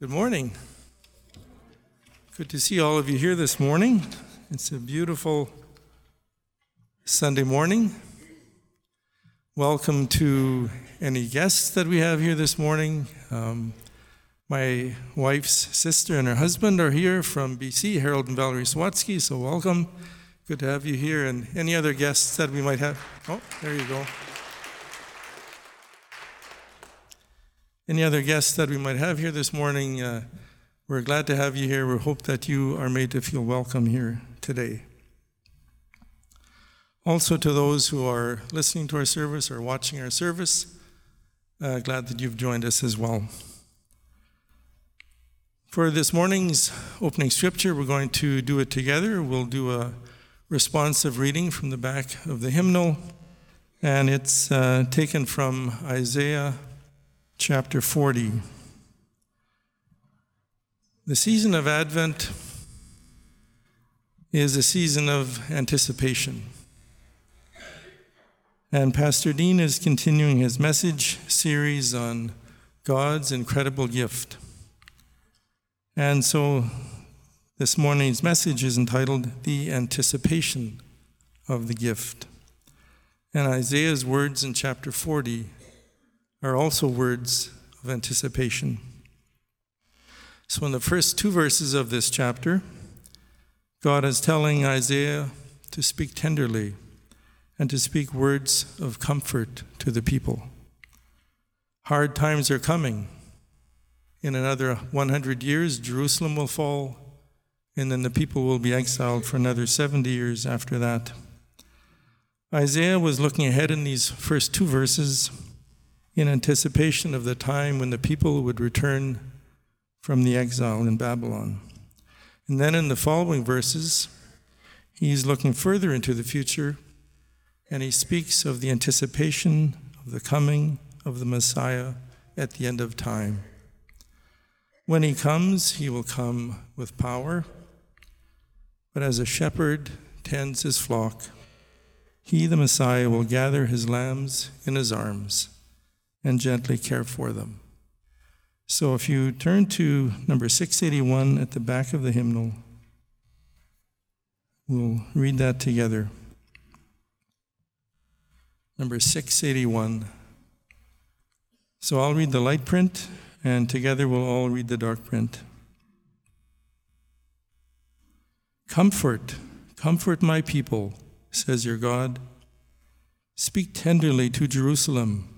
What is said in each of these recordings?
Good morning. Good to see all of you here this morning. It's a beautiful Sunday morning. Welcome to any guests that we have here this morning. Um, my wife's sister and her husband are here from BC, Harold and Valerie Swatsky, so welcome. Good to have you here. And any other guests that we might have? Oh, there you go. Any other guests that we might have here this morning? Uh, we're glad to have you here. We hope that you are made to feel welcome here today. Also, to those who are listening to our service or watching our service, uh, glad that you've joined us as well. For this morning's opening scripture, we're going to do it together. We'll do a responsive reading from the back of the hymnal, and it's uh, taken from Isaiah chapter 40. The season of Advent is a season of anticipation. And Pastor Dean is continuing his message series on God's incredible gift. And so this morning's message is entitled The Anticipation of the Gift. And Isaiah's words in chapter 40 are also words of anticipation. So, in the first two verses of this chapter, God is telling Isaiah to speak tenderly and to speak words of comfort to the people. Hard times are coming. In another 100 years, Jerusalem will fall, and then the people will be exiled for another 70 years after that. Isaiah was looking ahead in these first two verses in anticipation of the time when the people would return from the exile in Babylon. And then in the following verses, he's looking further into the future and he speaks of the anticipation of the coming of the Messiah at the end of time. When he comes, he will come with power, but as a shepherd tends his flock, he, the Messiah, will gather his lambs in his arms and gently care for them. So if you turn to number 681 at the back of the hymnal, we'll read that together. Number 681. So I'll read the light print, and together we'll all read the dark print. Comfort, comfort my people, says your God. Speak tenderly to Jerusalem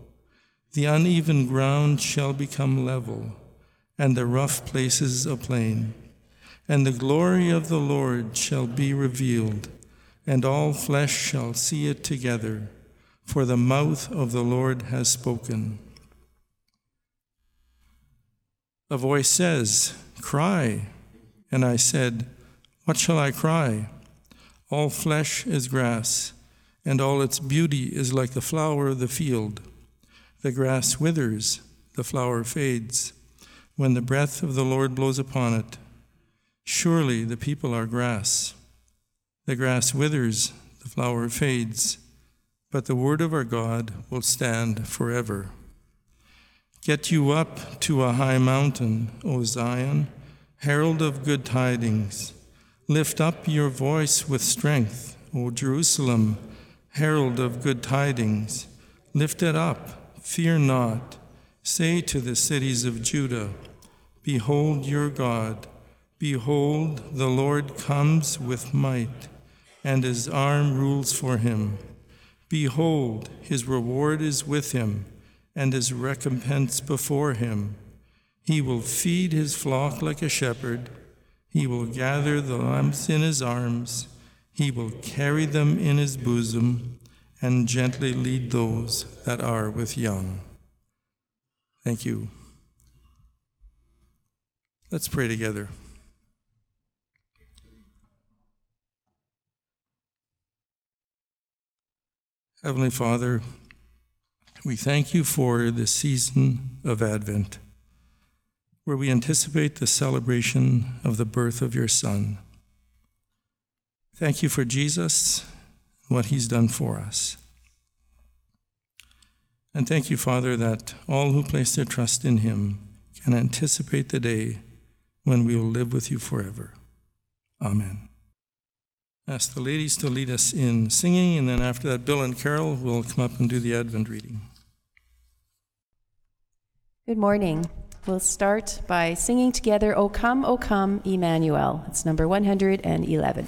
the uneven ground shall become level, and the rough places a plain. And the glory of the Lord shall be revealed, and all flesh shall see it together, for the mouth of the Lord has spoken. A voice says, Cry. And I said, What shall I cry? All flesh is grass, and all its beauty is like the flower of the field. The grass withers, the flower fades, when the breath of the Lord blows upon it. Surely the people are grass. The grass withers, the flower fades, but the word of our God will stand forever. Get you up to a high mountain, O Zion, herald of good tidings. Lift up your voice with strength, O Jerusalem, herald of good tidings. Lift it up Fear not. Say to the cities of Judah, Behold your God. Behold, the Lord comes with might, and his arm rules for him. Behold, his reward is with him, and his recompense before him. He will feed his flock like a shepherd. He will gather the lambs in his arms. He will carry them in his bosom and gently lead those that are with young. Thank you. Let's pray together. Heavenly Father, we thank you for the season of Advent, where we anticipate the celebration of the birth of your Son. Thank you for Jesus what he's done for us. And thank you, Father, that all who place their trust in him can anticipate the day when we will live with you forever. Amen. Ask the ladies to lead us in singing, and then after that, Bill and Carol will come up and do the Advent reading. Good morning. We'll start by singing together, O come, O come, Emmanuel. It's number 111.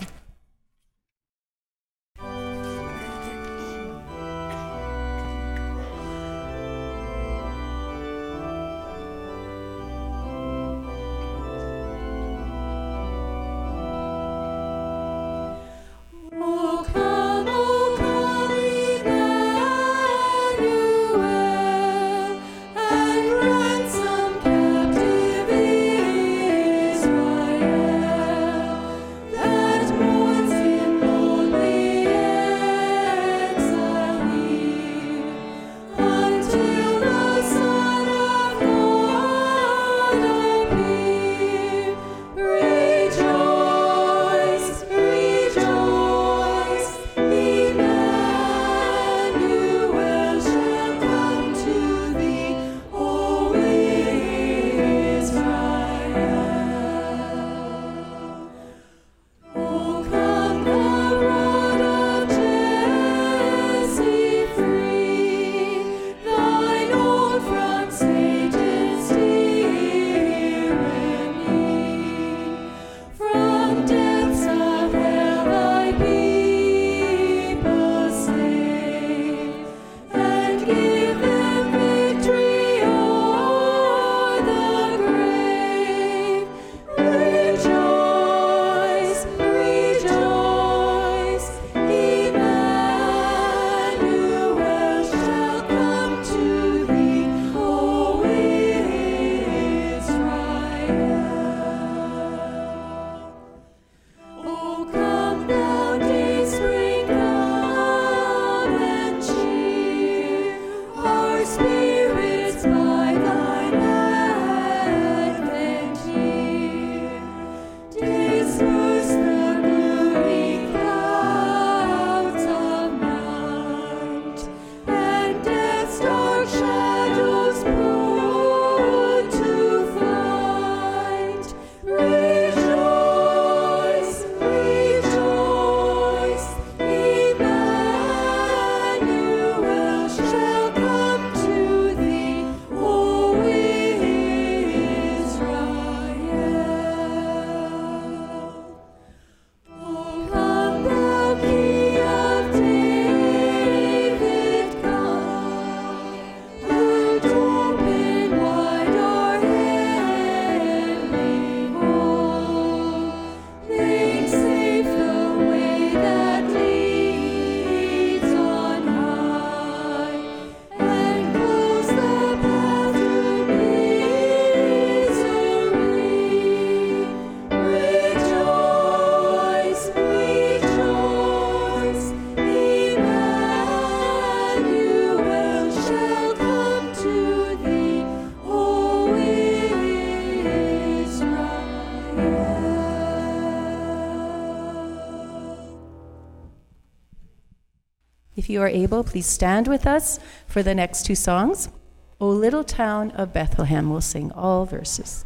You are able, please stand with us for the next two songs. O Little Town of Bethlehem, we'll sing all verses.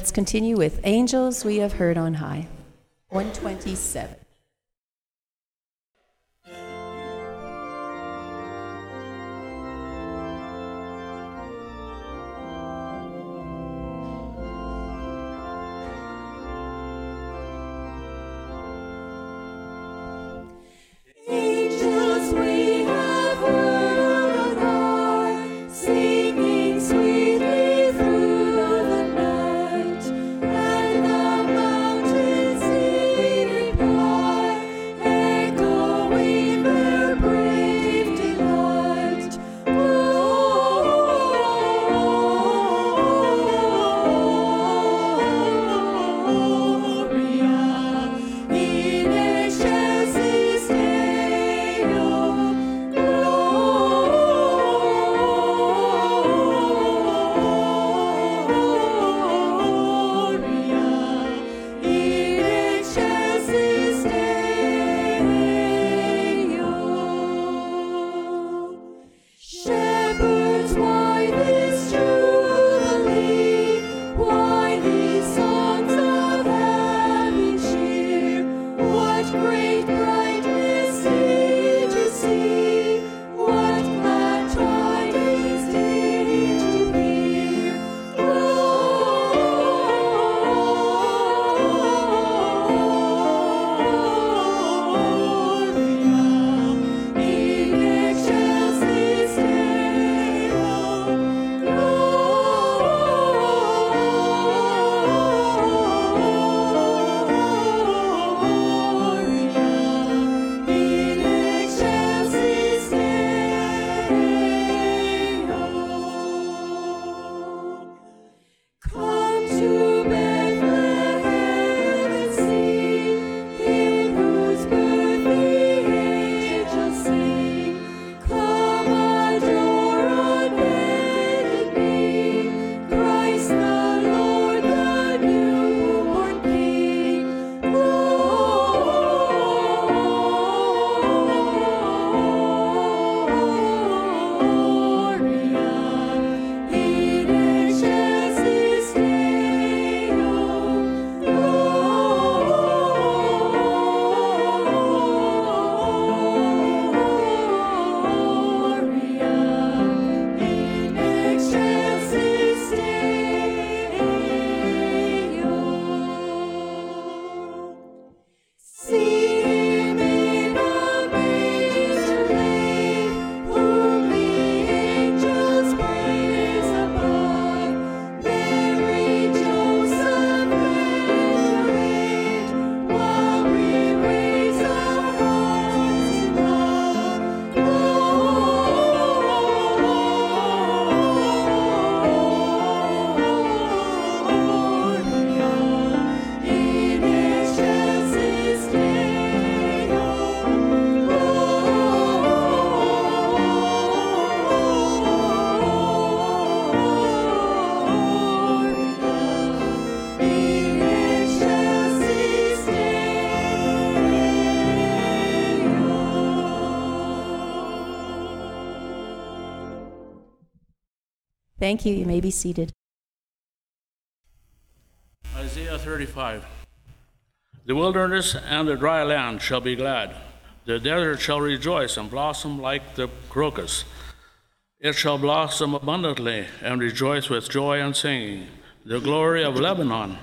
Let's continue with Angels We Have Heard on High. 127. Thank you. You may be seated. Isaiah 35. The wilderness and the dry land shall be glad. The desert shall rejoice and blossom like the crocus. It shall blossom abundantly and rejoice with joy and singing. The glory of Lebanon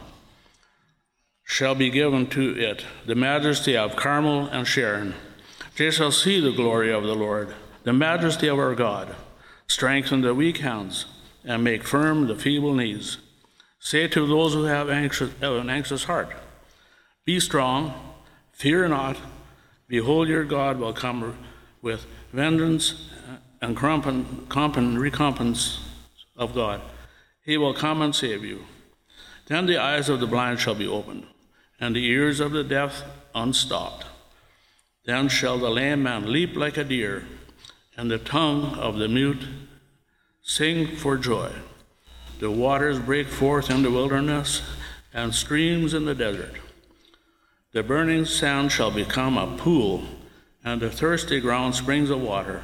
shall be given to it, the majesty of Carmel and Sharon. They shall see the glory of the Lord, the majesty of our God. Strengthen the weak hands and make firm the feeble knees. Say to those who have anxious, have an anxious heart, Be strong, fear not. Behold, your God will come with vengeance and recompense of God. He will come and save you. Then the eyes of the blind shall be opened, and the ears of the deaf unstopped. Then shall the lame man leap like a deer, and the tongue of the mute sing for joy. The waters break forth in the wilderness, and streams in the desert. The burning sand shall become a pool, and the thirsty ground springs of water,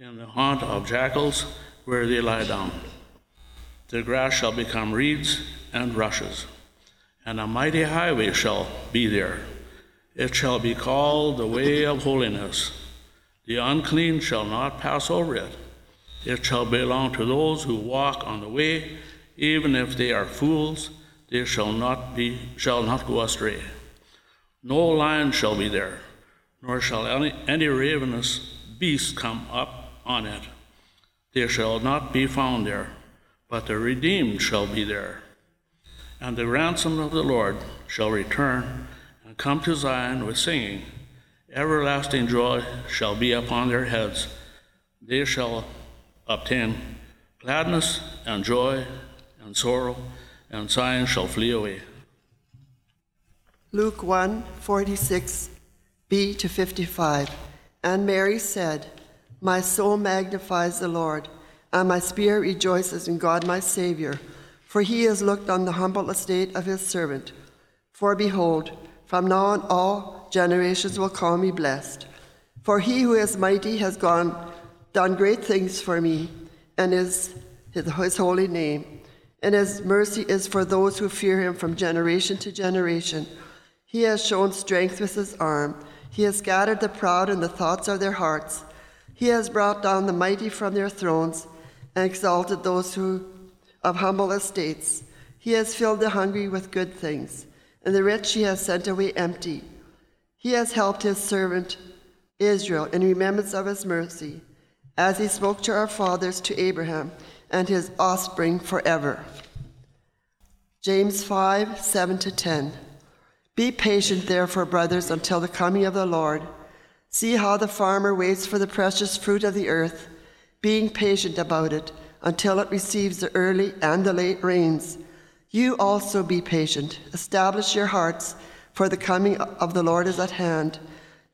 in the haunt of jackals where they lie down. The grass shall become reeds and rushes, and a mighty highway shall be there. It shall be called the way of holiness. The unclean shall not pass over it. It shall belong to those who walk on the way, even if they are fools, they shall not be shall not go astray. No lion shall be there, nor shall any, any ravenous beast come up on it. They shall not be found there, but the redeemed shall be there. And the ransom of the Lord shall return and come to Zion with singing. Everlasting joy shall be upon their heads. They shall obtain gladness and joy and sorrow, and sighing shall flee away. Luke 1 46b to 55. And Mary said, My soul magnifies the Lord, and my spirit rejoices in God my Savior, for he has looked on the humble estate of his servant. For behold, from now on all generations will call me blessed. For he who is mighty has gone, done great things for me, and is his, his holy name. And his mercy is for those who fear him from generation to generation. He has shown strength with his arm. He has scattered the proud in the thoughts of their hearts. He has brought down the mighty from their thrones and exalted those who of humble estates. He has filled the hungry with good things, and the rich he has sent away empty. He has helped his servant Israel in remembrance of his mercy, as he spoke to our fathers, to Abraham, and his offspring forever. James 5 7 to 10. Be patient, therefore, brothers, until the coming of the Lord. See how the farmer waits for the precious fruit of the earth, being patient about it until it receives the early and the late rains. You also be patient. Establish your hearts, for the coming of the Lord is at hand.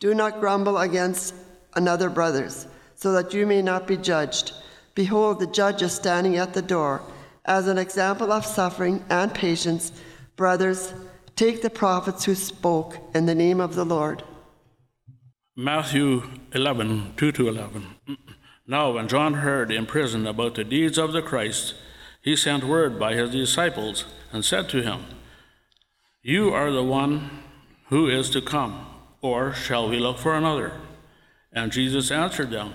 Do not grumble against another, brothers, so that you may not be judged. Behold, the judge is standing at the door. As an example of suffering and patience, brothers, take the prophets who spoke in the name of the Lord. Matthew 11, 2 to 11. Now, when John heard in prison about the deeds of the Christ, he sent word by his disciples and said to him, You are the one who is to come, or shall we look for another? And Jesus answered them,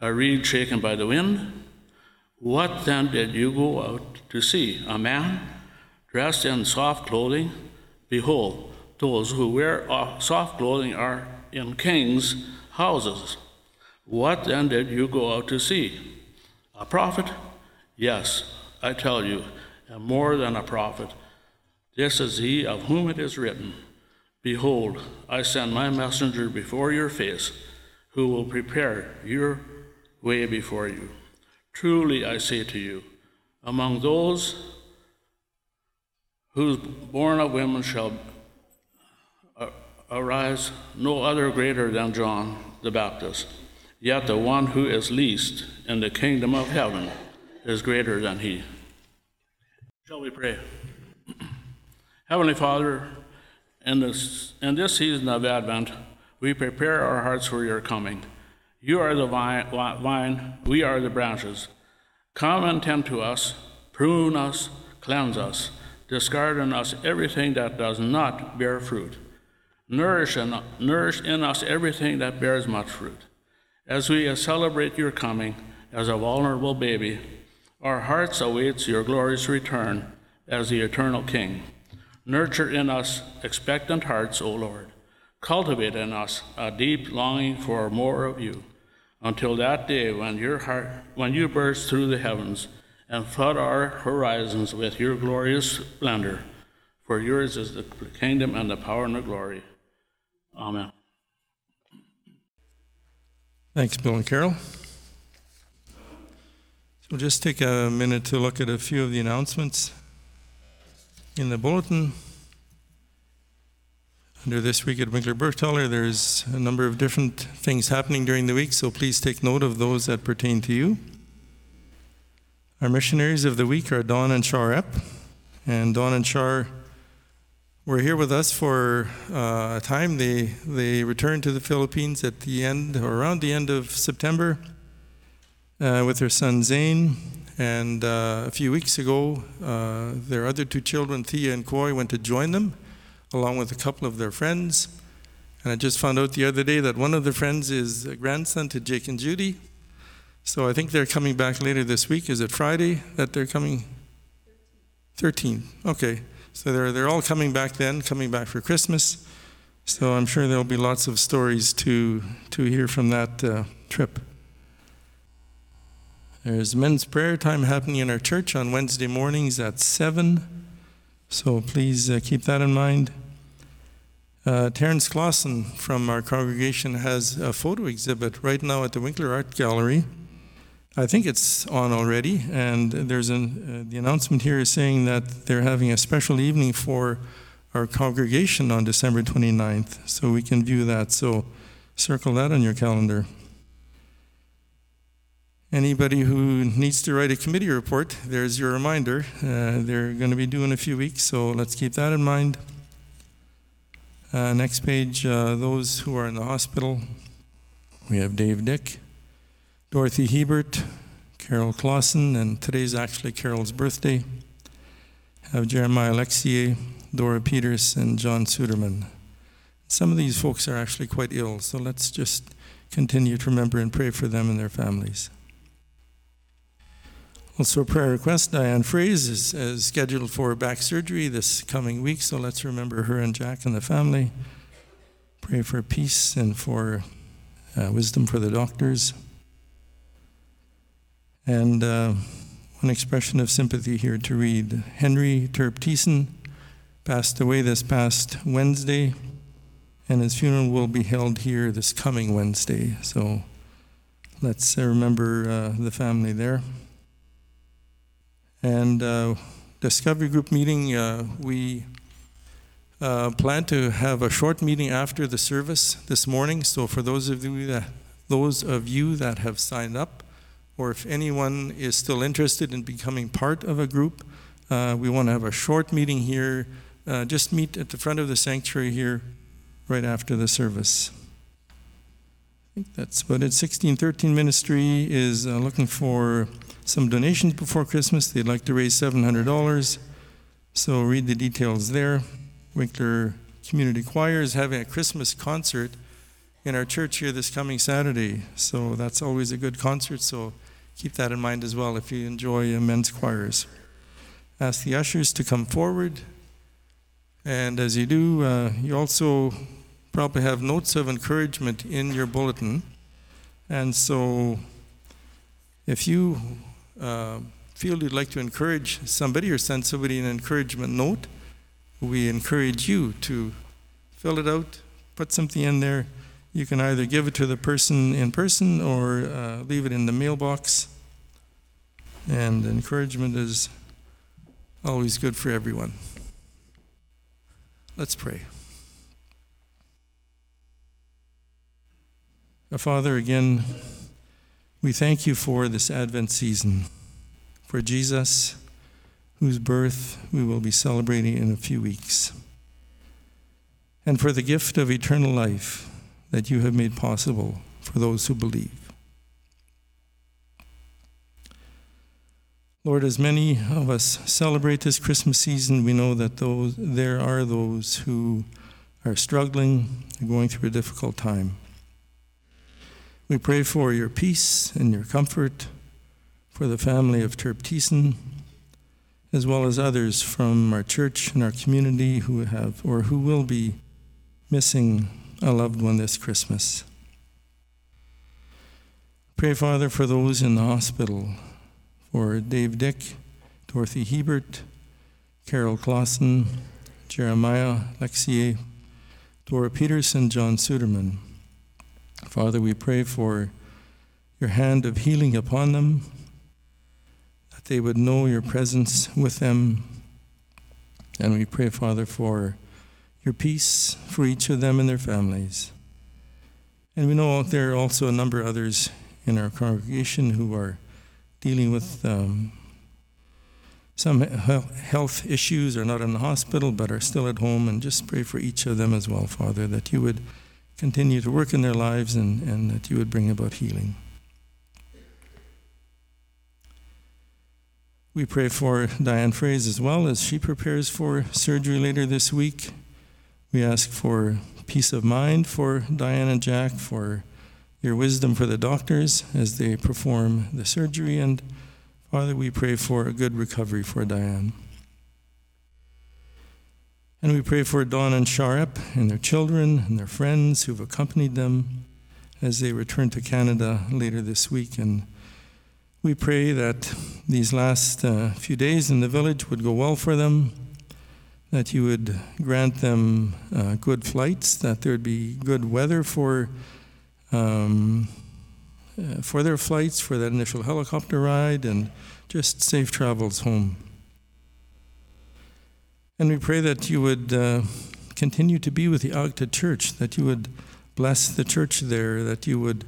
A reed shaken by the wind? What then did you go out to see? A man dressed in soft clothing? Behold, those who wear uh, soft clothing are in kings' houses. What then did you go out to see? A prophet? Yes, I tell you, and more than a prophet. This is he of whom it is written Behold, I send my messenger before your face, who will prepare your way before you. Truly I say to you, among those whose born of women shall uh, arise no other greater than John the Baptist. Yet the one who is least in the kingdom of heaven is greater than he. Shall we pray? Heavenly Father, in this, in this season of Advent, we prepare our hearts for your coming. You are the vine, we are the branches. Come and tend to us, prune us, cleanse us, discard in us everything that does not bear fruit. Nourish in, nourish in us everything that bears much fruit. As we celebrate your coming as a vulnerable baby, our hearts awaits your glorious return as the eternal King. Nurture in us expectant hearts, O Lord. Cultivate in us a deep longing for more of you, until that day when your heart, when you burst through the heavens and flood our horizons with your glorious splendor. For yours is the kingdom and the power and the glory. Amen. Thanks, Bill and Carol. So we'll just take a minute to look at a few of the announcements. In the bulletin, under this week at Winkler Bergthaler, there's a number of different things happening during the week, so please take note of those that pertain to you. Our missionaries of the week are Dawn and Char Epp. And Dawn and Char were here with us for uh, a time. They, they returned to the Philippines at the end, or around the end of September, uh, with their son Zane. And uh, a few weeks ago, uh, their other two children, Thea and Koi, went to join them, along with a couple of their friends. And I just found out the other day that one of their friends is a grandson to Jake and Judy. So I think they're coming back later this week. Is it Friday that they're coming? 13. Okay. So they're, they're all coming back then, coming back for Christmas. So I'm sure there'll be lots of stories to, to hear from that uh, trip. There's men's prayer time happening in our church on Wednesday mornings at 7. So please uh, keep that in mind. Uh, Terence Clausen from our congregation has a photo exhibit right now at the Winkler Art Gallery. I think it's on already, and there's an, uh, the announcement here is saying that they're having a special evening for our congregation on December 29th, so we can view that. So circle that on your calendar. Anybody who needs to write a committee report, there's your reminder. Uh, they're going to be due in a few weeks, so let's keep that in mind. Uh, next page, uh, those who are in the hospital. We have Dave Dick, Dorothy Hebert, Carol Clausen, and today's actually Carol's birthday. Have Jeremiah Alexier, Dora Peters, and John Suderman. Some of these folks are actually quite ill, so let's just continue to remember and pray for them and their families. Also, a prayer request Diane Fraze is, is scheduled for back surgery this coming week, so let's remember her and Jack and the family. Pray for peace and for uh, wisdom for the doctors. And uh, one expression of sympathy here to read Henry Terp Thiessen passed away this past Wednesday, and his funeral will be held here this coming Wednesday. So let's uh, remember uh, the family there. And uh, Discovery Group meeting, uh, we uh, plan to have a short meeting after the service this morning. So for those of you that those of you that have signed up, or if anyone is still interested in becoming part of a group, uh, we want to have a short meeting here. Uh, just meet at the front of the sanctuary here, right after the service. I think that's about it. 1613 Ministry is uh, looking for some donations before Christmas. They'd like to raise $700. So read the details there. Winkler Community Choir is having a Christmas concert in our church here this coming Saturday. So that's always a good concert. So keep that in mind as well if you enjoy men's choirs. Ask the ushers to come forward. And as you do, uh, you also probably have notes of encouragement in your bulletin. And so if you uh, feel you'd like to encourage somebody or send somebody an encouragement note, we encourage you to fill it out, put something in there. You can either give it to the person in person or uh, leave it in the mailbox. And encouragement is always good for everyone. Let's pray. Father, again, we thank you for this Advent season, for Jesus, whose birth we will be celebrating in a few weeks, and for the gift of eternal life that you have made possible for those who believe. Lord, as many of us celebrate this Christmas season, we know that those, there are those who are struggling going through a difficult time. We pray for your peace and your comfort for the family of Terp Thiessen, as well as others from our church and our community who have or who will be missing a loved one this Christmas. Pray, Father, for those in the hospital, for Dave Dick, Dorothy Hebert, Carol Clausen, Jeremiah Lexier, Dora Peterson, John Suderman. Father, we pray for your hand of healing upon them, that they would know your presence with them, And we pray, Father, for your peace for each of them and their families. And we know there are also a number of others in our congregation who are dealing with um, some health issues, are not in the hospital, but are still at home. And just pray for each of them as well, Father, that you would continue to work in their lives and, and that you would bring about healing. We pray for Diane Fraze as well as she prepares for surgery later this week. We ask for peace of mind for Diane and Jack, for your wisdom for the doctors as they perform the surgery. And Father, we pray for a good recovery for Diane. And we pray for Dawn and Char and their children and their friends who've accompanied them as they return to Canada later this week. And we pray that these last uh, few days in the village would go well for them, that you would grant them uh, good flights, that there would be good weather for, um, uh, for their flights, for that initial helicopter ride, and just safe travels home. And we pray that you would uh, continue to be with the Agta Church, that you would bless the church there, that you would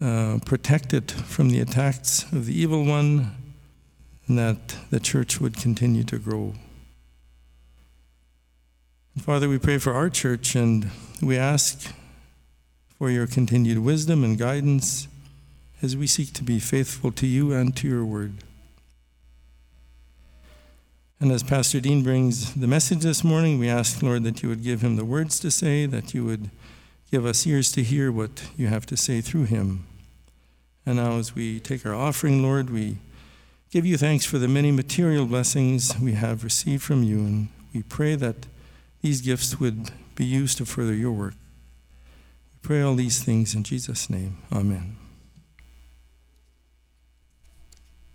uh, protect it from the attacks of the evil one, and that the church would continue to grow. And Father, we pray for our church and we ask for your continued wisdom and guidance as we seek to be faithful to you and to your word. And as Pastor Dean brings the message this morning, we ask, Lord, that you would give him the words to say, that you would give us ears to hear what you have to say through him. And now, as we take our offering, Lord, we give you thanks for the many material blessings we have received from you, and we pray that these gifts would be used to further your work. We pray all these things in Jesus' name. Amen.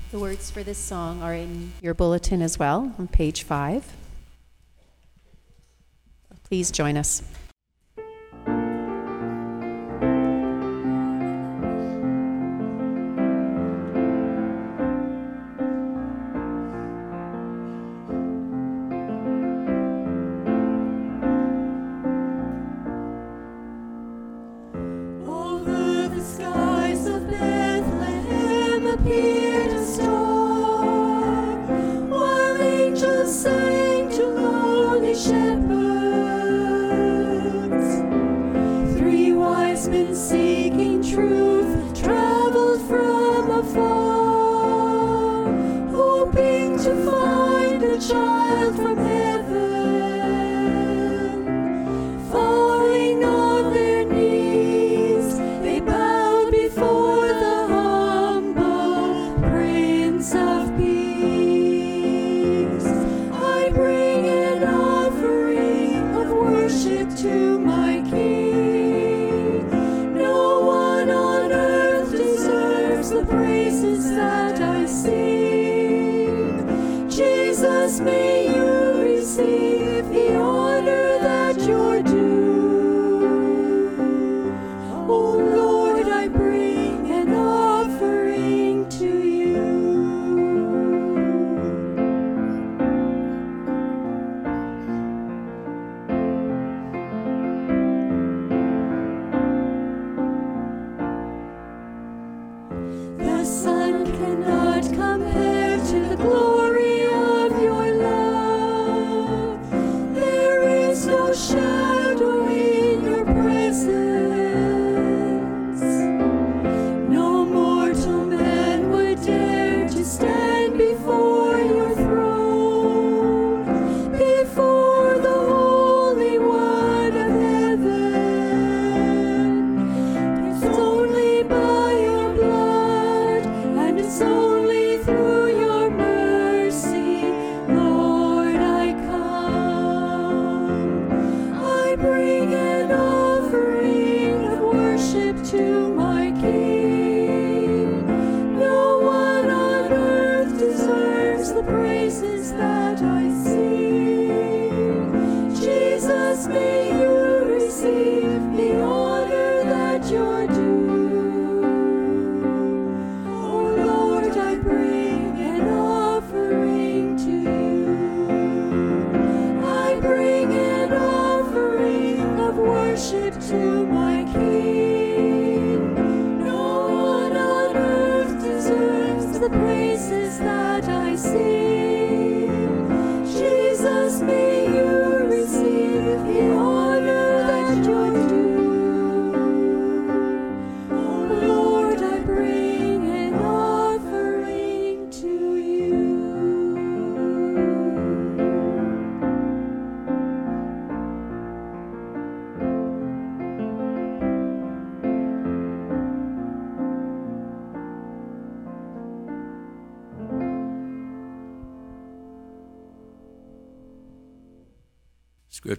The words for this song are in your bulletin as well, on page five. Please join us.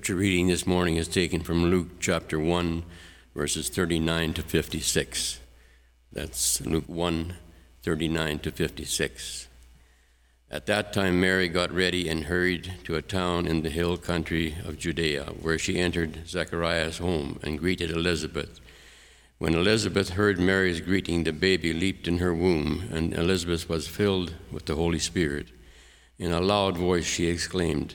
Scripture reading this morning is taken from Luke chapter 1, verses 39 to 56. That's Luke 1, 39 to 56. At that time, Mary got ready and hurried to a town in the hill country of Judea, where she entered Zechariah's home and greeted Elizabeth. When Elizabeth heard Mary's greeting, the baby leaped in her womb, and Elizabeth was filled with the Holy Spirit. In a loud voice, she exclaimed,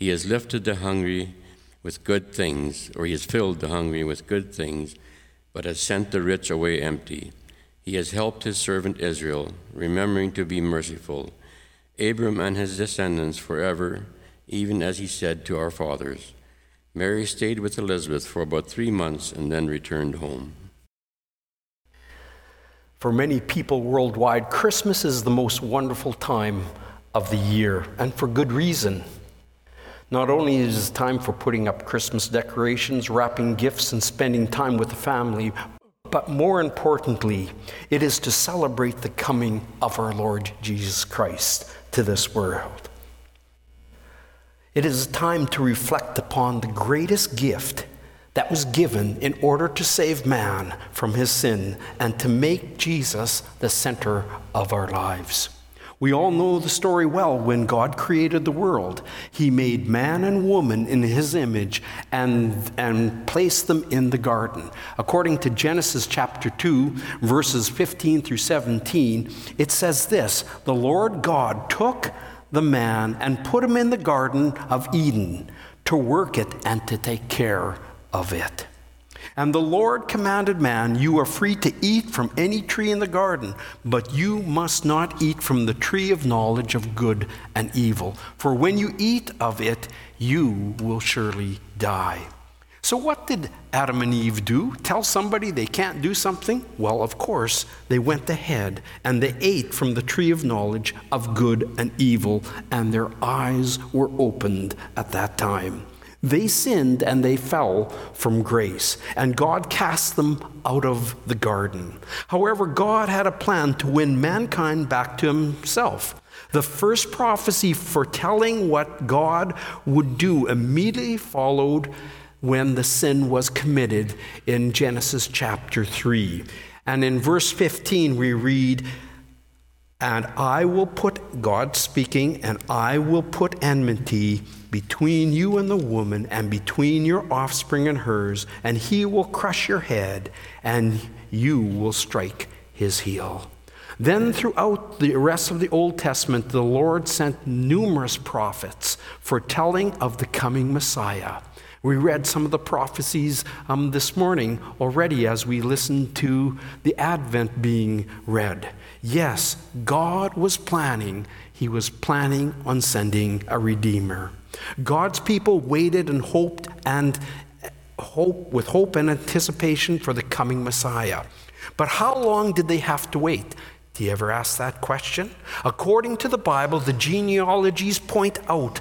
He has lifted the hungry with good things, or he has filled the hungry with good things, but has sent the rich away empty. He has helped his servant Israel, remembering to be merciful, Abram and his descendants forever, even as he said to our fathers. Mary stayed with Elizabeth for about three months and then returned home. For many people worldwide, Christmas is the most wonderful time of the year, and for good reason. Not only is it time for putting up Christmas decorations, wrapping gifts, and spending time with the family, but more importantly, it is to celebrate the coming of our Lord Jesus Christ to this world. It is a time to reflect upon the greatest gift that was given in order to save man from his sin and to make Jesus the center of our lives. We all know the story well when God created the world. He made man and woman in his image and, and placed them in the garden. According to Genesis chapter 2, verses 15 through 17, it says this The Lord God took the man and put him in the Garden of Eden to work it and to take care of it. And the Lord commanded man, You are free to eat from any tree in the garden, but you must not eat from the tree of knowledge of good and evil. For when you eat of it, you will surely die. So, what did Adam and Eve do? Tell somebody they can't do something? Well, of course, they went ahead and they ate from the tree of knowledge of good and evil, and their eyes were opened at that time. They sinned and they fell from grace, and God cast them out of the garden. However, God had a plan to win mankind back to Himself. The first prophecy foretelling what God would do immediately followed when the sin was committed in Genesis chapter 3. And in verse 15, we read, And I will put, God speaking, and I will put enmity between you and the woman, and between your offspring and hers, and he will crush your head, and you will strike his heel. Then, throughout the rest of the Old Testament, the Lord sent numerous prophets foretelling of the coming Messiah. We read some of the prophecies um, this morning already as we listened to the Advent being read. Yes, God was planning, He was planning on sending a Redeemer. God's people waited and hoped and hope with hope and anticipation for the coming Messiah. But how long did they have to wait? Do you ever ask that question? According to the Bible, the genealogies point out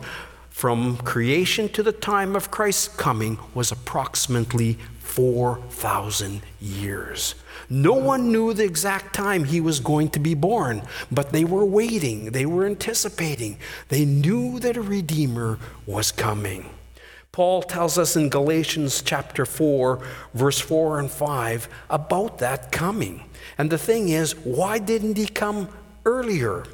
from creation to the time of Christ's coming was approximately 4,000 years. No one knew the exact time he was going to be born, but they were waiting, they were anticipating. They knew that a Redeemer was coming. Paul tells us in Galatians chapter 4, verse 4 and 5 about that coming. And the thing is, why didn't he come earlier?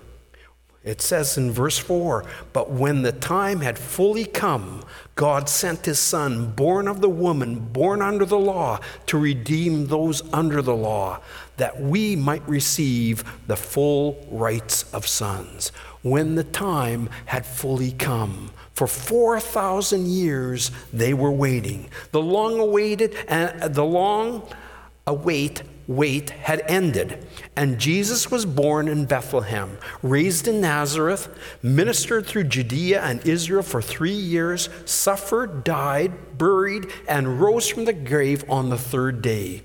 It says in verse 4 But when the time had fully come, God sent his Son, born of the woman, born under the law, to redeem those under the law, that we might receive the full rights of sons. When the time had fully come, for 4,000 years they were waiting. The long awaited and the long await wait had ended, and Jesus was born in Bethlehem, raised in Nazareth, ministered through Judea and Israel for three years, suffered, died, buried, and rose from the grave on the third day,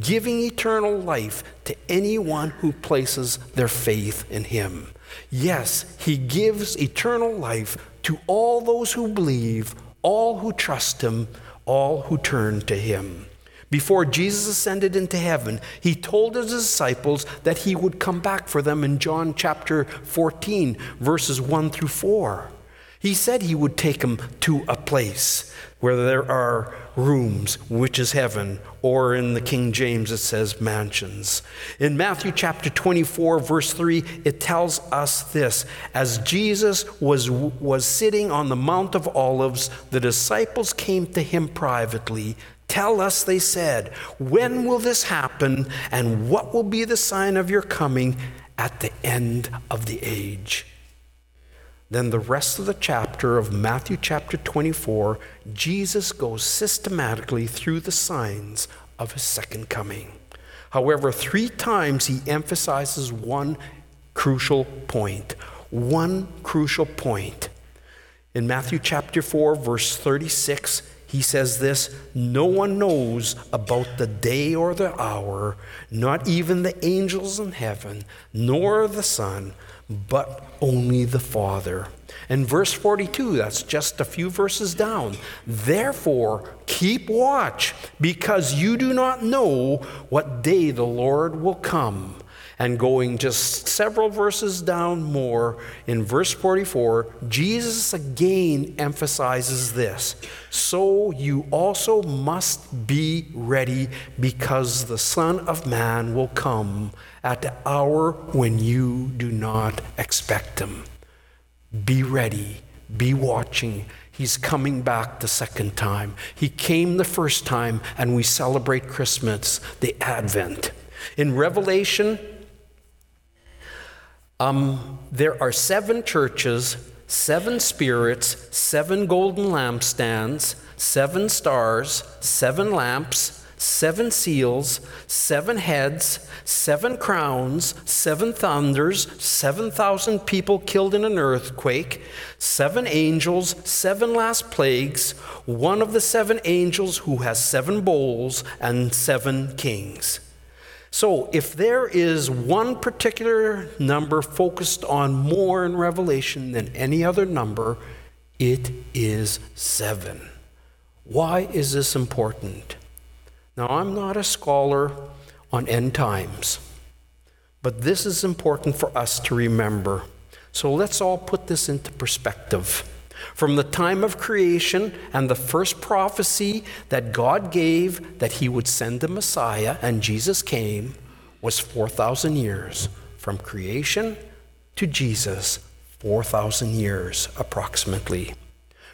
giving eternal life to anyone who places their faith in him. Yes, he gives eternal life to all those who believe, all who trust him, all who turn to him. Before Jesus ascended into heaven, he told his disciples that he would come back for them in John chapter 14, verses 1 through 4. He said he would take them to a place where there are rooms, which is heaven, or in the King James it says mansions. In Matthew chapter 24, verse 3, it tells us this As Jesus was, was sitting on the Mount of Olives, the disciples came to him privately. Tell us, they said, when will this happen, and what will be the sign of your coming at the end of the age? Then, the rest of the chapter of Matthew chapter 24, Jesus goes systematically through the signs of his second coming. However, three times he emphasizes one crucial point. One crucial point. In Matthew chapter 4, verse 36, he says this No one knows about the day or the hour, not even the angels in heaven, nor the Son, but only the Father. And verse 42, that's just a few verses down. Therefore, keep watch, because you do not know what day the Lord will come. And going just several verses down more, in verse 44, Jesus again emphasizes this. So you also must be ready, because the Son of Man will come at the hour when you do not expect him. Be ready, be watching. He's coming back the second time. He came the first time, and we celebrate Christmas, the Advent. In Revelation, um, there are seven churches, seven spirits, seven golden lampstands, seven stars, seven lamps, seven seals, seven heads, seven crowns, seven thunders, 7,000 people killed in an earthquake, seven angels, seven last plagues, one of the seven angels who has seven bowls, and seven kings. So, if there is one particular number focused on more in Revelation than any other number, it is seven. Why is this important? Now, I'm not a scholar on end times, but this is important for us to remember. So, let's all put this into perspective. From the time of creation and the first prophecy that God gave that he would send the Messiah, and Jesus came, was 4,000 years. From creation to Jesus, 4,000 years approximately.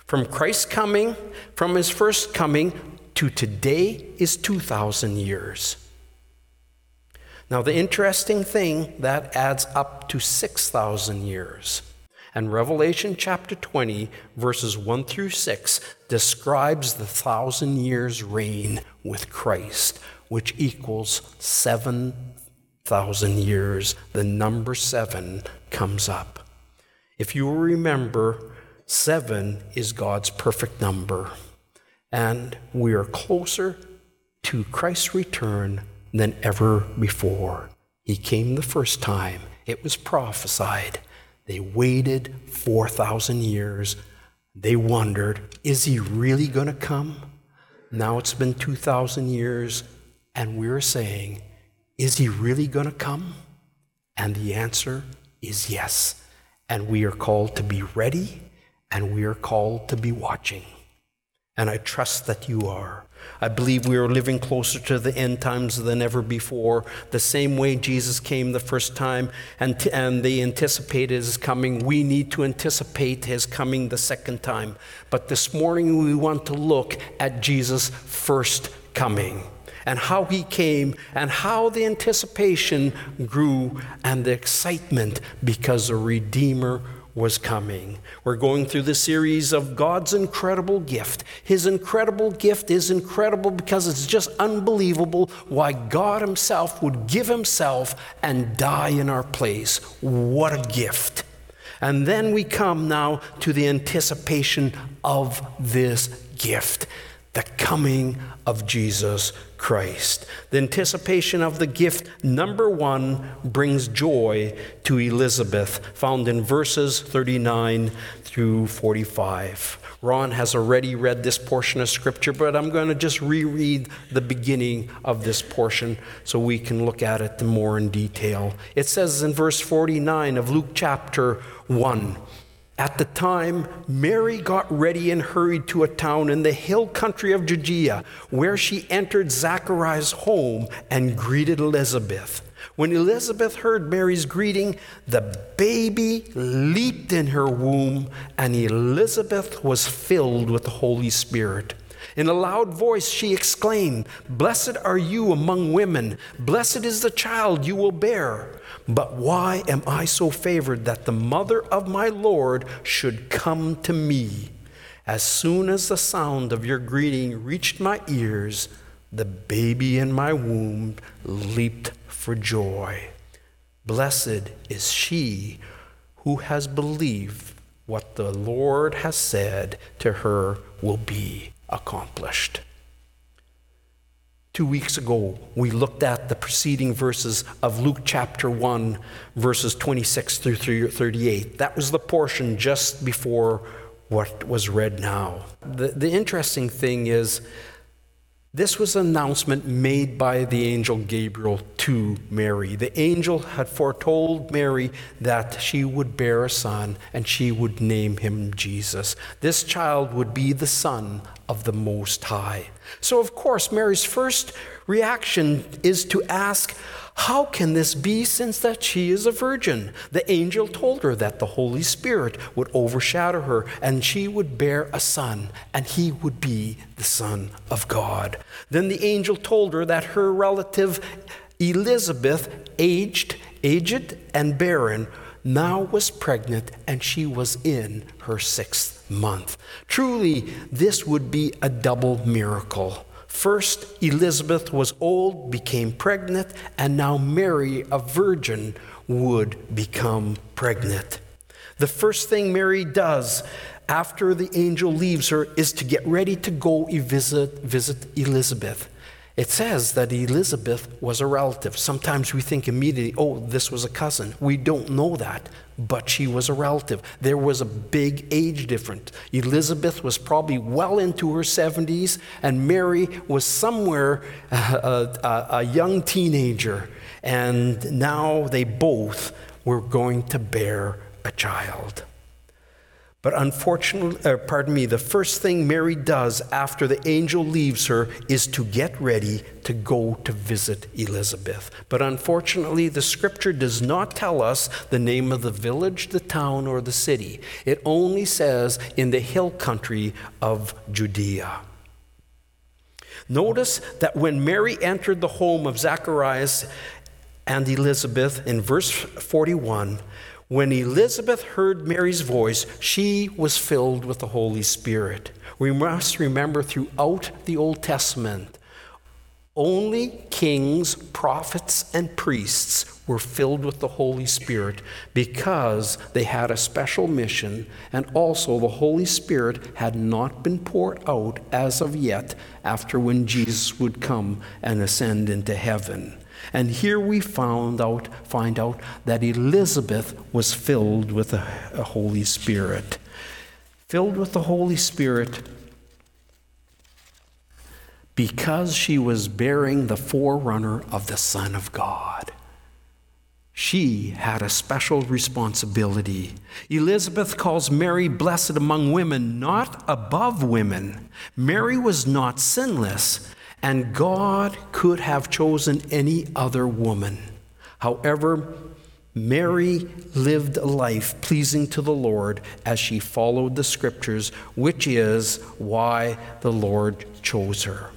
From Christ's coming, from his first coming to today is 2,000 years. Now, the interesting thing, that adds up to 6,000 years. And Revelation chapter 20, verses 1 through 6, describes the thousand years reign with Christ, which equals 7,000 years. The number seven comes up. If you remember, seven is God's perfect number. And we are closer to Christ's return than ever before. He came the first time, it was prophesied. They waited 4,000 years. They wondered, is he really going to come? Now it's been 2,000 years, and we're saying, is he really going to come? And the answer is yes. And we are called to be ready, and we are called to be watching. And I trust that you are. I believe we are living closer to the end times than ever before. The same way Jesus came the first time and, t- and they anticipated his coming, we need to anticipate his coming the second time. But this morning we want to look at Jesus' first coming and how he came and how the anticipation grew and the excitement because a Redeemer was coming. We're going through the series of God's incredible gift. His incredible gift is incredible because it's just unbelievable why God Himself would give Himself and die in our place. What a gift! And then we come now to the anticipation of this gift the coming of Jesus Christ. The anticipation of the gift, number one, brings joy to Elizabeth, found in verses 39 through 45. Ron has already read this portion of Scripture, but I'm going to just reread the beginning of this portion so we can look at it more in detail. It says in verse 49 of Luke chapter 1 at the time, Mary got ready and hurried to a town in the hill country of Judea, where she entered Zachariah's home and greeted Elizabeth. When Elizabeth heard Mary's greeting, the baby leaped in her womb, and Elizabeth was filled with the Holy Spirit. In a loud voice, she exclaimed, Blessed are you among women, blessed is the child you will bear. But why am I so favored that the mother of my Lord should come to me? As soon as the sound of your greeting reached my ears, the baby in my womb leaped for joy. Blessed is she who has believed what the Lord has said to her will be accomplished. Two weeks ago, we looked at the preceding verses of Luke chapter 1, verses 26 through 38. That was the portion just before what was read now. The, the interesting thing is, this was an announcement made by the angel Gabriel to Mary. The angel had foretold Mary that she would bear a son and she would name him Jesus. This child would be the son of the Most High. So, of course, Mary's first reaction is to ask, How can this be since that she is a virgin? The angel told her that the Holy Spirit would overshadow her and she would bear a son, and he would be the Son of God. Then the angel told her that her relative Elizabeth, aged, aged and barren, now was pregnant and she was in her sixth month. Truly, this would be a double miracle. First, Elizabeth was old, became pregnant, and now Mary, a virgin, would become pregnant. The first thing Mary does after the angel leaves her is to get ready to go visit, visit Elizabeth. It says that Elizabeth was a relative. Sometimes we think immediately, oh, this was a cousin. We don't know that, but she was a relative. There was a big age difference. Elizabeth was probably well into her 70s, and Mary was somewhere uh, a, a young teenager. And now they both were going to bear a child. But unfortunately, uh, pardon me, the first thing Mary does after the angel leaves her is to get ready to go to visit Elizabeth. But unfortunately, the scripture does not tell us the name of the village, the town, or the city. It only says in the hill country of Judea. Notice that when Mary entered the home of Zacharias and Elizabeth in verse 41, when Elizabeth heard Mary's voice, she was filled with the Holy Spirit. We must remember throughout the Old Testament, Only kings, prophets, and priests were filled with the Holy Spirit because they had a special mission, and also the Holy Spirit had not been poured out as of yet after when Jesus would come and ascend into heaven. And here we found out, find out that Elizabeth was filled with the Holy Spirit. Filled with the Holy Spirit because she was bearing the forerunner of the Son of God. She had a special responsibility. Elizabeth calls Mary blessed among women, not above women. Mary was not sinless, and God could have chosen any other woman. However, Mary lived a life pleasing to the Lord as she followed the scriptures, which is why the Lord chose her.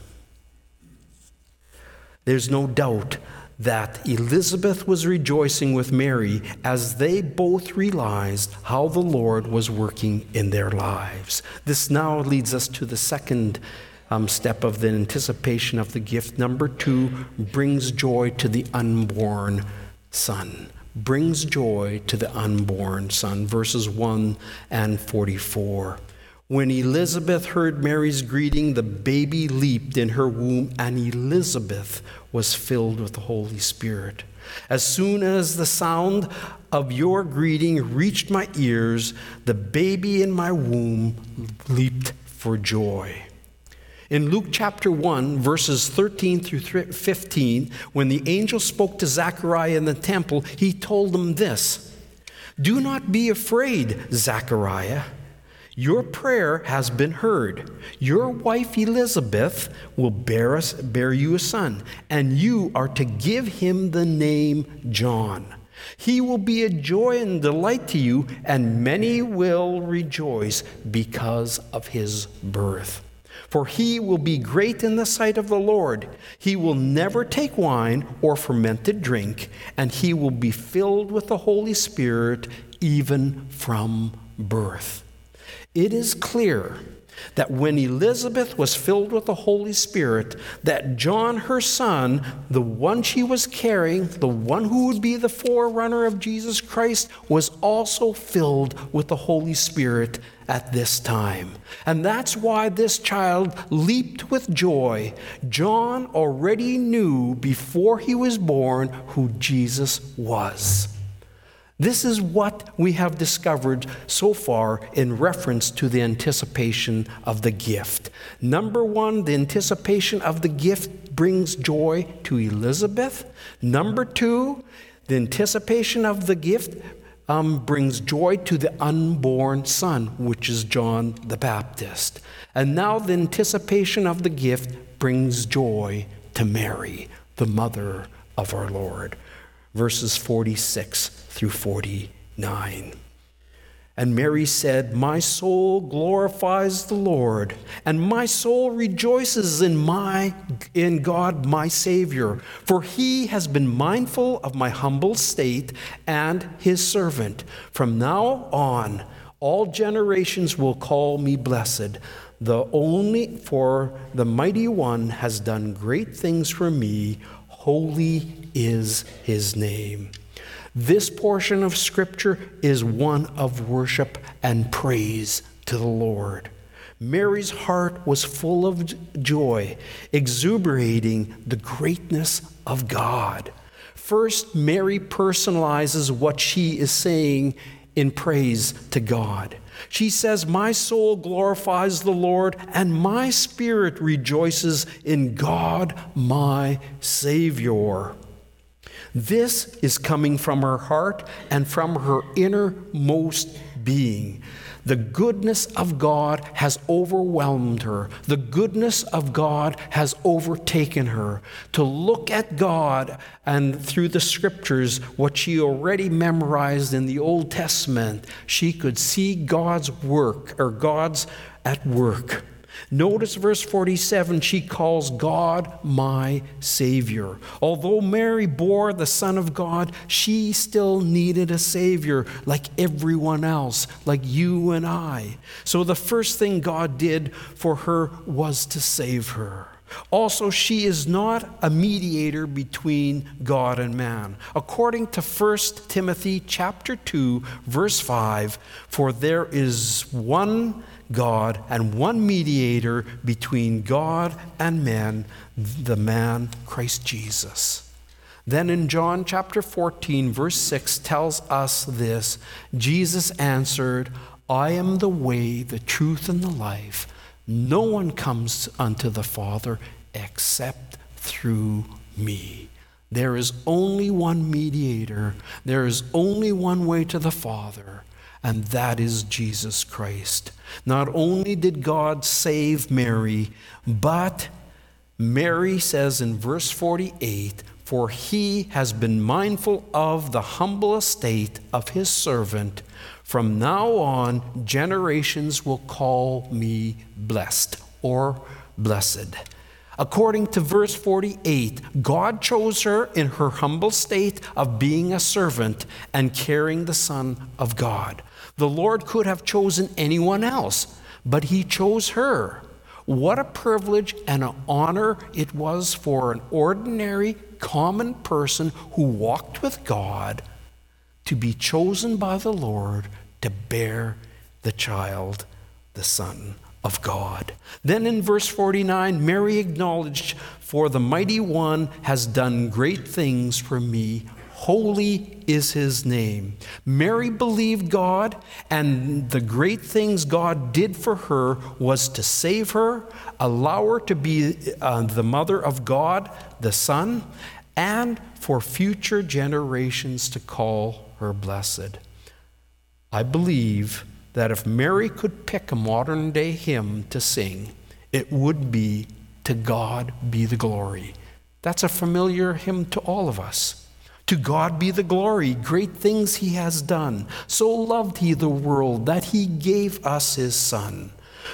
There's no doubt that Elizabeth was rejoicing with Mary as they both realized how the Lord was working in their lives. This now leads us to the second um, step of the anticipation of the gift. Number two brings joy to the unborn son. Brings joy to the unborn son. Verses 1 and 44. When Elizabeth heard Mary's greeting, the baby leaped in her womb, and Elizabeth was filled with the Holy Spirit. As soon as the sound of your greeting reached my ears, the baby in my womb leaped for joy. In Luke chapter 1, verses 13 through 15, when the angel spoke to Zechariah in the temple, he told him this Do not be afraid, Zechariah. Your prayer has been heard. Your wife Elizabeth will bear, us, bear you a son, and you are to give him the name John. He will be a joy and delight to you, and many will rejoice because of his birth. For he will be great in the sight of the Lord. He will never take wine or fermented drink, and he will be filled with the Holy Spirit even from birth. It is clear that when Elizabeth was filled with the Holy Spirit, that John, her son, the one she was carrying, the one who would be the forerunner of Jesus Christ, was also filled with the Holy Spirit at this time. And that's why this child leaped with joy. John already knew before he was born who Jesus was. This is what we have discovered so far in reference to the anticipation of the gift. Number one, the anticipation of the gift brings joy to Elizabeth. Number two, the anticipation of the gift um, brings joy to the unborn son, which is John the Baptist. And now the anticipation of the gift brings joy to Mary, the mother of our Lord. Verses 46 through 49. And Mary said, My soul glorifies the Lord, and my soul rejoices in my in God my Savior, for he has been mindful of my humble state and his servant. From now on, all generations will call me blessed. The only for the mighty one has done great things for me. Holy is his name. This portion of Scripture is one of worship and praise to the Lord. Mary's heart was full of joy, exuberating the greatness of God. First, Mary personalizes what she is saying in praise to God. She says, My soul glorifies the Lord, and my spirit rejoices in God, my Savior. This is coming from her heart and from her innermost being. The goodness of God has overwhelmed her. The goodness of God has overtaken her. To look at God and through the scriptures, what she already memorized in the Old Testament, she could see God's work or God's at work. Notice verse 47 she calls God my Savior. Although Mary bore the Son of God, she still needed a Savior like everyone else, like you and I. So the first thing God did for her was to save her. Also, she is not a mediator between God and man. According to 1 Timothy chapter 2, verse 5, for there is one God and one mediator between God and men, the man Christ Jesus. Then in John chapter 14, verse 6 tells us this Jesus answered, I am the way, the truth, and the life. No one comes unto the Father except through me. There is only one mediator, there is only one way to the Father, and that is Jesus Christ. Not only did God save Mary, but Mary says in verse 48 For he has been mindful of the humble estate of his servant. From now on, generations will call me blessed or blessed. According to verse 48, God chose her in her humble state of being a servant and carrying the Son of God. The Lord could have chosen anyone else, but He chose her. What a privilege and an honor it was for an ordinary, common person who walked with God to be chosen by the Lord to bear the child, the Son of God. Then in verse 49, Mary acknowledged, For the mighty one has done great things for me. Holy is his name. Mary believed God, and the great things God did for her was to save her, allow her to be uh, the mother of God, the Son, and for future generations to call her blessed. I believe that if Mary could pick a modern day hymn to sing, it would be To God Be the Glory. That's a familiar hymn to all of us. To God be the glory, great things he has done. So loved he the world that he gave us his Son,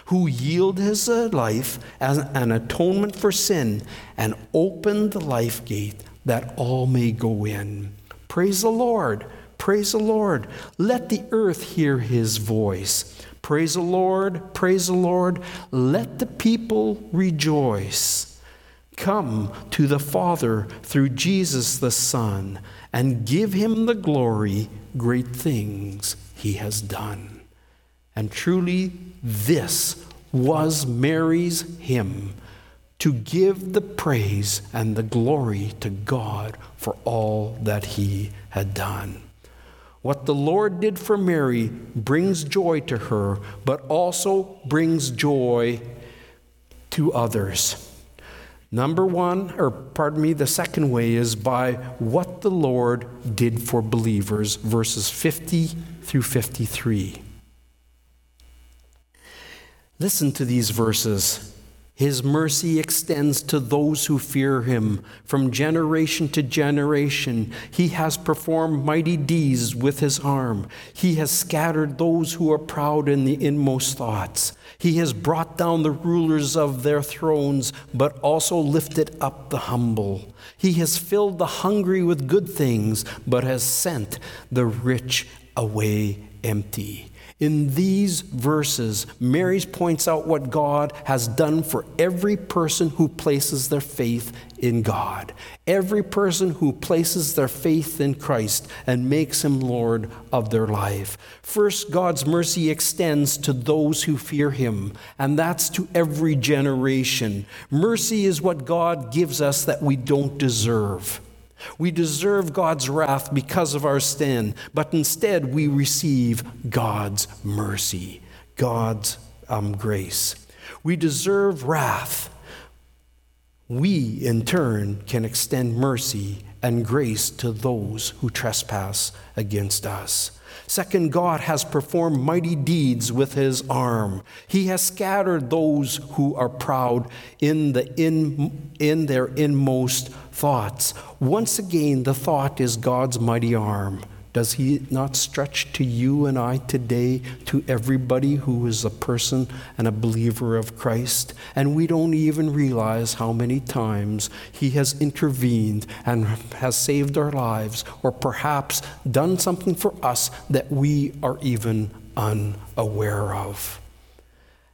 who yielded his life as an atonement for sin and opened the life gate that all may go in. Praise the Lord. Praise the Lord. Let the earth hear his voice. Praise the Lord. Praise the Lord. Let the people rejoice. Come to the Father through Jesus the Son and give him the glory, great things he has done. And truly, this was Mary's hymn to give the praise and the glory to God for all that he had done. What the Lord did for Mary brings joy to her, but also brings joy to others. Number one, or pardon me, the second way is by what the Lord did for believers, verses 50 through 53. Listen to these verses. His mercy extends to those who fear him from generation to generation. He has performed mighty deeds with his arm. He has scattered those who are proud in the inmost thoughts. He has brought down the rulers of their thrones, but also lifted up the humble. He has filled the hungry with good things, but has sent the rich away empty. In these verses, Mary points out what God has done for every person who places their faith in God. Every person who places their faith in Christ and makes him Lord of their life. First, God's mercy extends to those who fear him, and that's to every generation. Mercy is what God gives us that we don't deserve. We deserve God's wrath because of our sin, but instead we receive God's mercy, God's um, grace. We deserve wrath. We, in turn, can extend mercy and grace to those who trespass against us. Second, God has performed mighty deeds with his arm. He has scattered those who are proud in, the in, in their inmost thoughts. Once again, the thought is God's mighty arm. Does he not stretch to you and I today, to everybody who is a person and a believer of Christ? And we don't even realize how many times he has intervened and has saved our lives, or perhaps done something for us that we are even unaware of.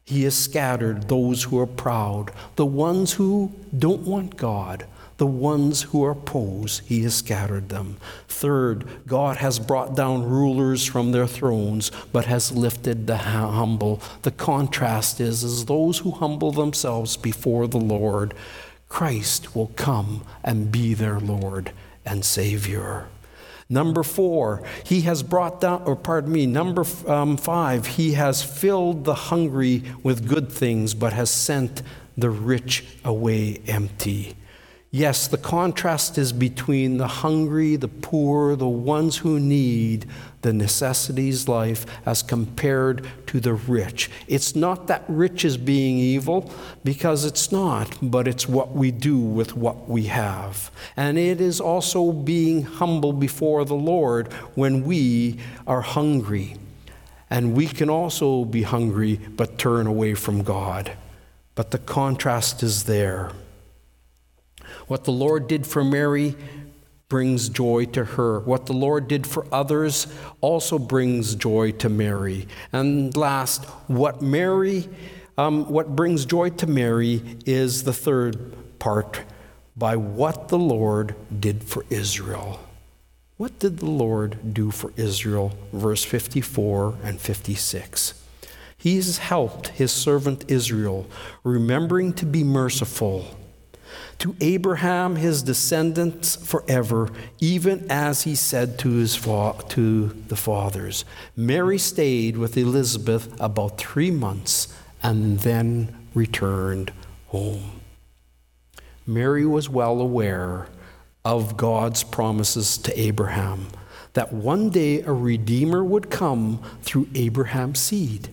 He has scattered those who are proud, the ones who don't want God, the ones who are opposed, he has scattered them. Third, God has brought down rulers from their thrones, but has lifted the humble. The contrast is, as those who humble themselves before the Lord, Christ will come and be their Lord and Savior. Number four, he has brought down, or pardon me, number um, five, he has filled the hungry with good things, but has sent the rich away empty. Yes, the contrast is between the hungry, the poor, the ones who need the necessities life as compared to the rich. It's not that rich is being evil, because it's not, but it's what we do with what we have. And it is also being humble before the Lord when we are hungry. And we can also be hungry but turn away from God. But the contrast is there. What the Lord did for Mary brings joy to her. What the Lord did for others also brings joy to Mary. And last, what Mary, um, what brings joy to Mary is the third part by what the Lord did for Israel. What did the Lord do for Israel? Verse 54 and 56. He has helped his servant Israel, remembering to be merciful to Abraham, his descendants forever, even as he said to, his fa- to the fathers. Mary stayed with Elizabeth about three months and then returned home. Mary was well aware of God's promises to Abraham that one day a Redeemer would come through Abraham's seed.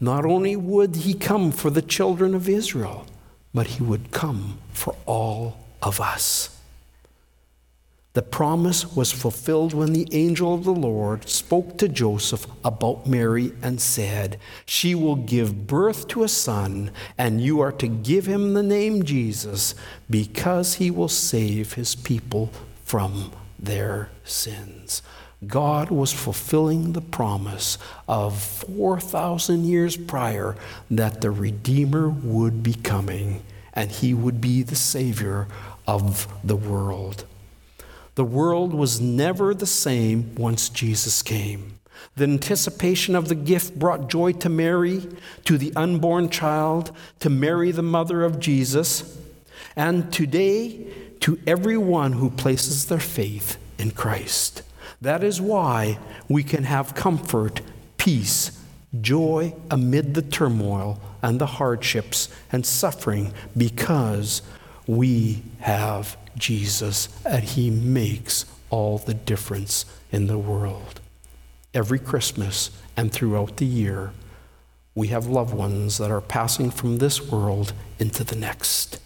Not only would he come for the children of Israel, but he would come for all of us. The promise was fulfilled when the angel of the Lord spoke to Joseph about Mary and said, She will give birth to a son, and you are to give him the name Jesus, because he will save his people from their sins. God was fulfilling the promise of 4,000 years prior that the Redeemer would be coming and he would be the Savior of the world. The world was never the same once Jesus came. The anticipation of the gift brought joy to Mary, to the unborn child, to Mary, the mother of Jesus, and today to everyone who places their faith in Christ. That is why we can have comfort, peace, joy amid the turmoil and the hardships and suffering because we have Jesus and He makes all the difference in the world. Every Christmas and throughout the year, we have loved ones that are passing from this world into the next.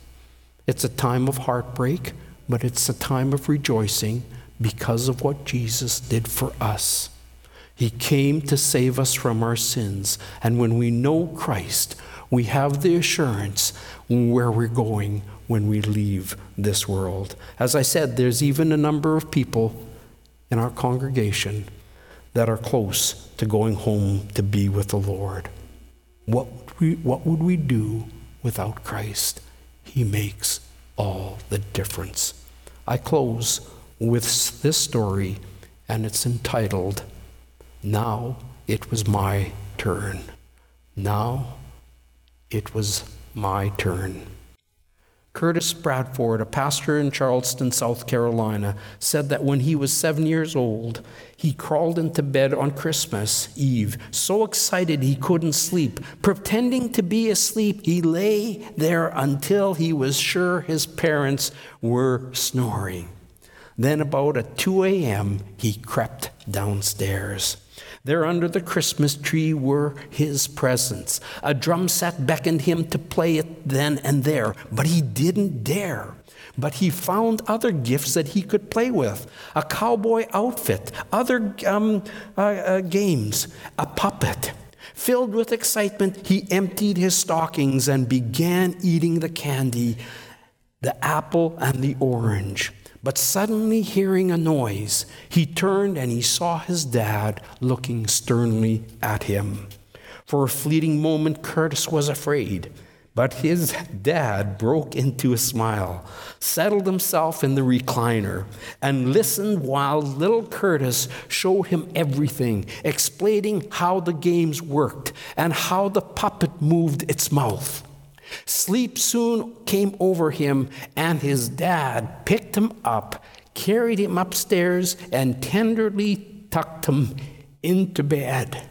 It's a time of heartbreak, but it's a time of rejoicing because of what Jesus did for us. He came to save us from our sins. And when we know Christ, we have the assurance where we're going when we leave this world. As I said, there's even a number of people in our congregation that are close to going home to be with the Lord. What would we, what would we do without Christ? He makes all the difference. I close with this story, and it's entitled, Now It Was My Turn. Now It Was My Turn. Curtis Bradford, a pastor in Charleston, South Carolina, said that when he was seven years old, he crawled into bed on Christmas Eve, so excited he couldn't sleep. Pretending to be asleep, he lay there until he was sure his parents were snoring. Then, about at 2 a.m., he crept downstairs. There under the Christmas tree were his presents. A drum set beckoned him to play it then and there, but he didn't dare. But he found other gifts that he could play with a cowboy outfit, other um, uh, uh, games, a puppet. Filled with excitement, he emptied his stockings and began eating the candy, the apple, and the orange. But suddenly, hearing a noise, he turned and he saw his dad looking sternly at him. For a fleeting moment, Curtis was afraid, but his dad broke into a smile, settled himself in the recliner, and listened while little Curtis showed him everything, explaining how the games worked and how the puppet moved its mouth. Sleep soon came over him, and his dad picked him up, carried him upstairs, and tenderly tucked him into bed.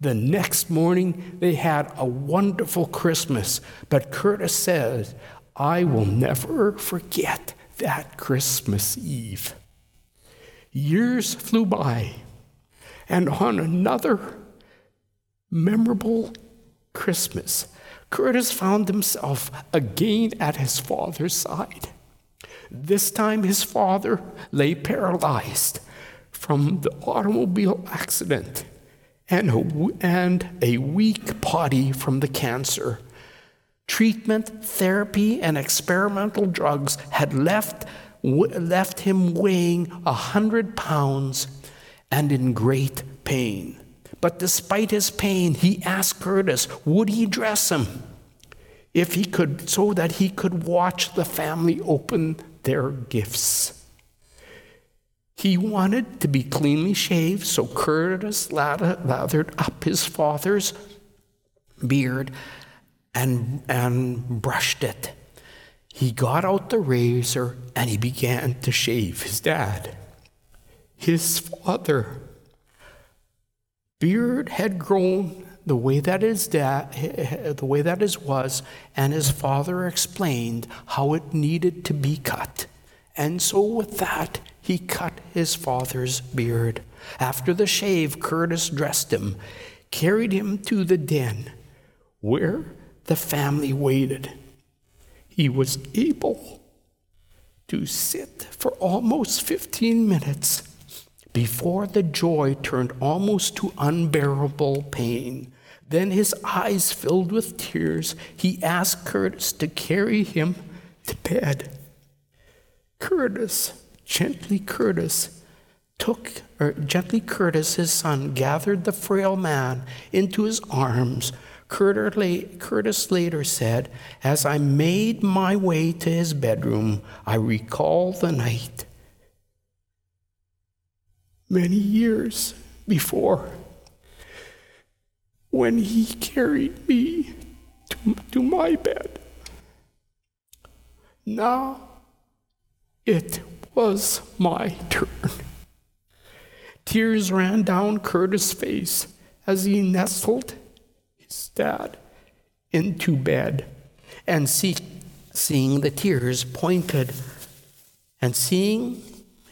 The next morning, they had a wonderful Christmas, but Curtis says, I will never forget that Christmas Eve. Years flew by, and on another memorable Christmas, Curtis found himself again at his father's side. This time, his father lay paralyzed from the automobile accident and a, and a weak body from the cancer. Treatment, therapy, and experimental drugs had left, left him weighing a hundred pounds and in great pain. But despite his pain, he asked Curtis, would he dress him if he could, so that he could watch the family open their gifts. He wanted to be cleanly shaved, so Curtis lathered up his father's beard and, and brushed it. He got out the razor and he began to shave his dad. His father beard had grown the way that his dad the way that his was and his father explained how it needed to be cut. And so with that he cut his father's beard. After the shave curtis dressed him carried him to the den where the family waited. He was able to sit for almost 15 minutes before the joy turned almost to unbearable pain. Then his eyes filled with tears, he asked Curtis to carry him to bed. Curtis, gently Curtis, took, or gently Curtis, his son, gathered the frail man into his arms. Curtis later said, As I made my way to his bedroom, I recall the night many years before when he carried me to, to my bed. Now it was my turn. Tears ran down Curtis' face as he nestled his dad into bed and see, seeing the tears pointed and seeing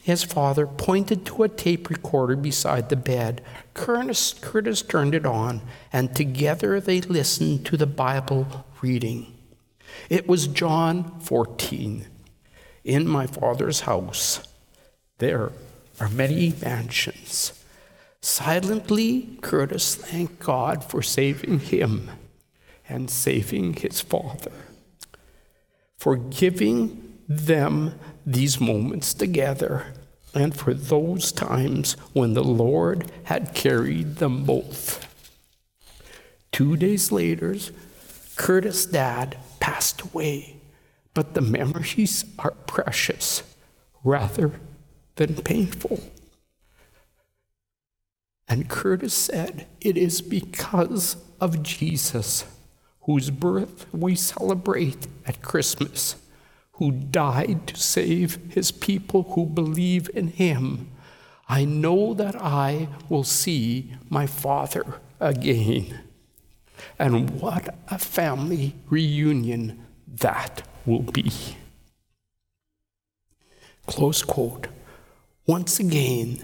his father pointed to a tape recorder beside the bed. Curtis, Curtis turned it on, and together they listened to the Bible reading. It was John 14. In my father's house, there are many mansions. Silently, Curtis thanked God for saving him and saving his father, for giving them these moments together and for those times when the Lord had carried them both. Two days later, Curtis' dad passed away, but the memories are precious rather than painful. And Curtis said, It is because of Jesus, whose birth we celebrate at Christmas who died to save his people who believe in him, I know that I will see my father again. And what a family reunion that will be. Close quote. Once again,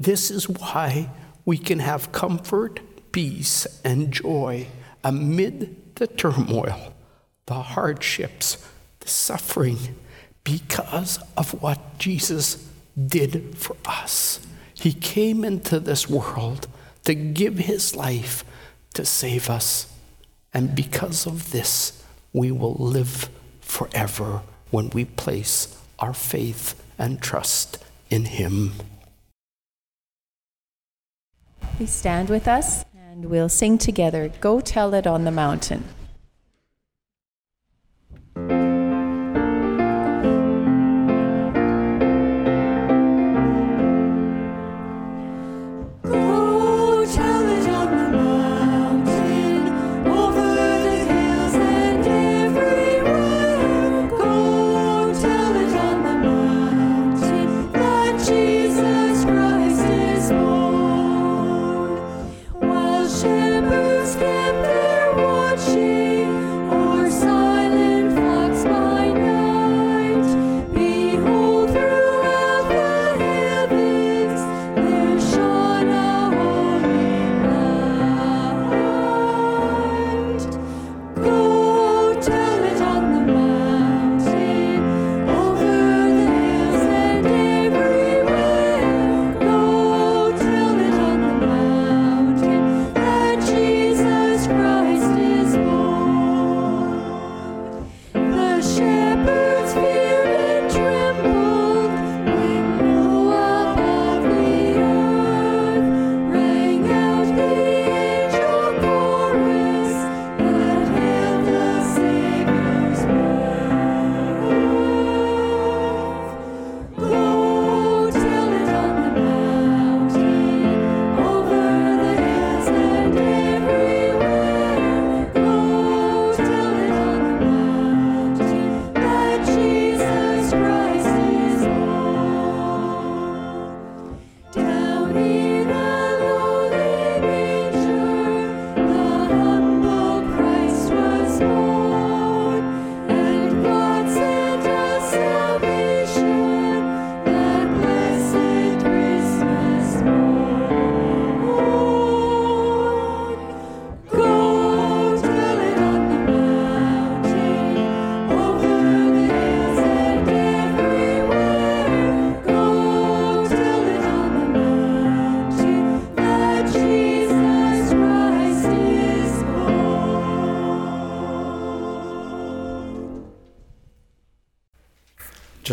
this is why we can have comfort, peace, and joy amid the turmoil, the hardships, suffering because of what Jesus did for us. He came into this world to give his life to save us. And because of this, we will live forever when we place our faith and trust in him. Please stand with us and we'll sing together Go Tell It on the Mountain.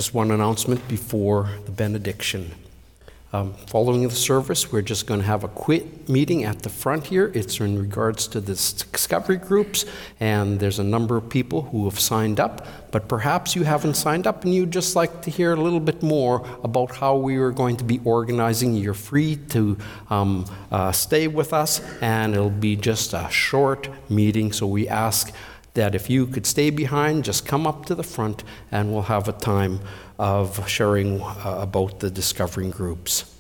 Just one announcement before the benediction. Um, following the service, we're just going to have a quick meeting at the front here. It's in regards to the discovery groups, and there's a number of people who have signed up. But perhaps you haven't signed up and you'd just like to hear a little bit more about how we are going to be organizing. You're free to um, uh, stay with us, and it'll be just a short meeting. So we ask that if you could stay behind, just come up to the front and we'll have a time of sharing uh, about the discovering groups.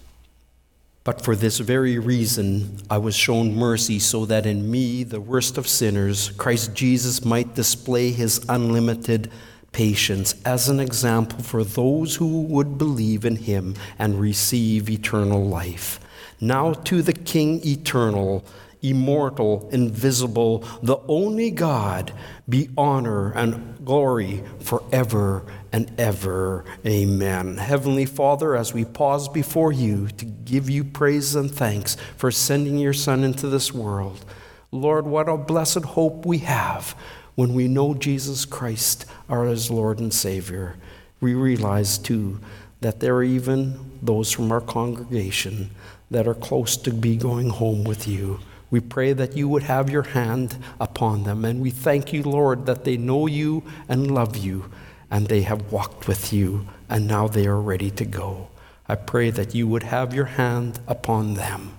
But for this very reason, I was shown mercy so that in me, the worst of sinners, Christ Jesus might display his unlimited patience as an example for those who would believe in him and receive eternal life. Now to the King eternal, immortal, invisible, the only God, be honor and glory forever and ever. Amen. Heavenly Father, as we pause before you to give you praise and thanks for sending your Son into this world, Lord, what a blessed hope we have when we know Jesus Christ as Lord and Savior. We realize, too, that there are even those from our congregation that are close to be going home with you. We pray that you would have your hand upon them, and we thank you, Lord, that they know you and love you, and they have walked with you, and now they are ready to go. I pray that you would have your hand upon them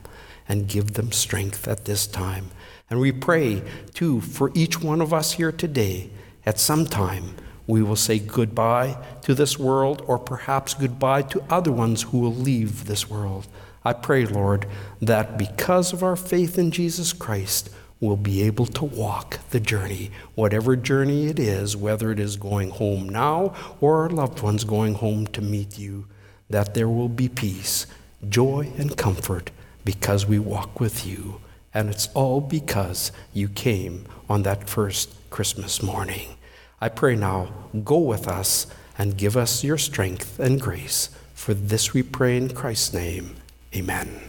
and give them strength at this time. And we pray, too, for each one of us here today, at some time, we will say goodbye to this world, or perhaps goodbye to other ones who will leave this world. I pray, Lord, that because of our faith in Jesus Christ, we'll be able to walk the journey, whatever journey it is, whether it is going home now or our loved ones going home to meet you, that there will be peace, joy, and comfort because we walk with you. And it's all because you came on that first Christmas morning. I pray now, go with us and give us your strength and grace. For this we pray in Christ's name. Amen.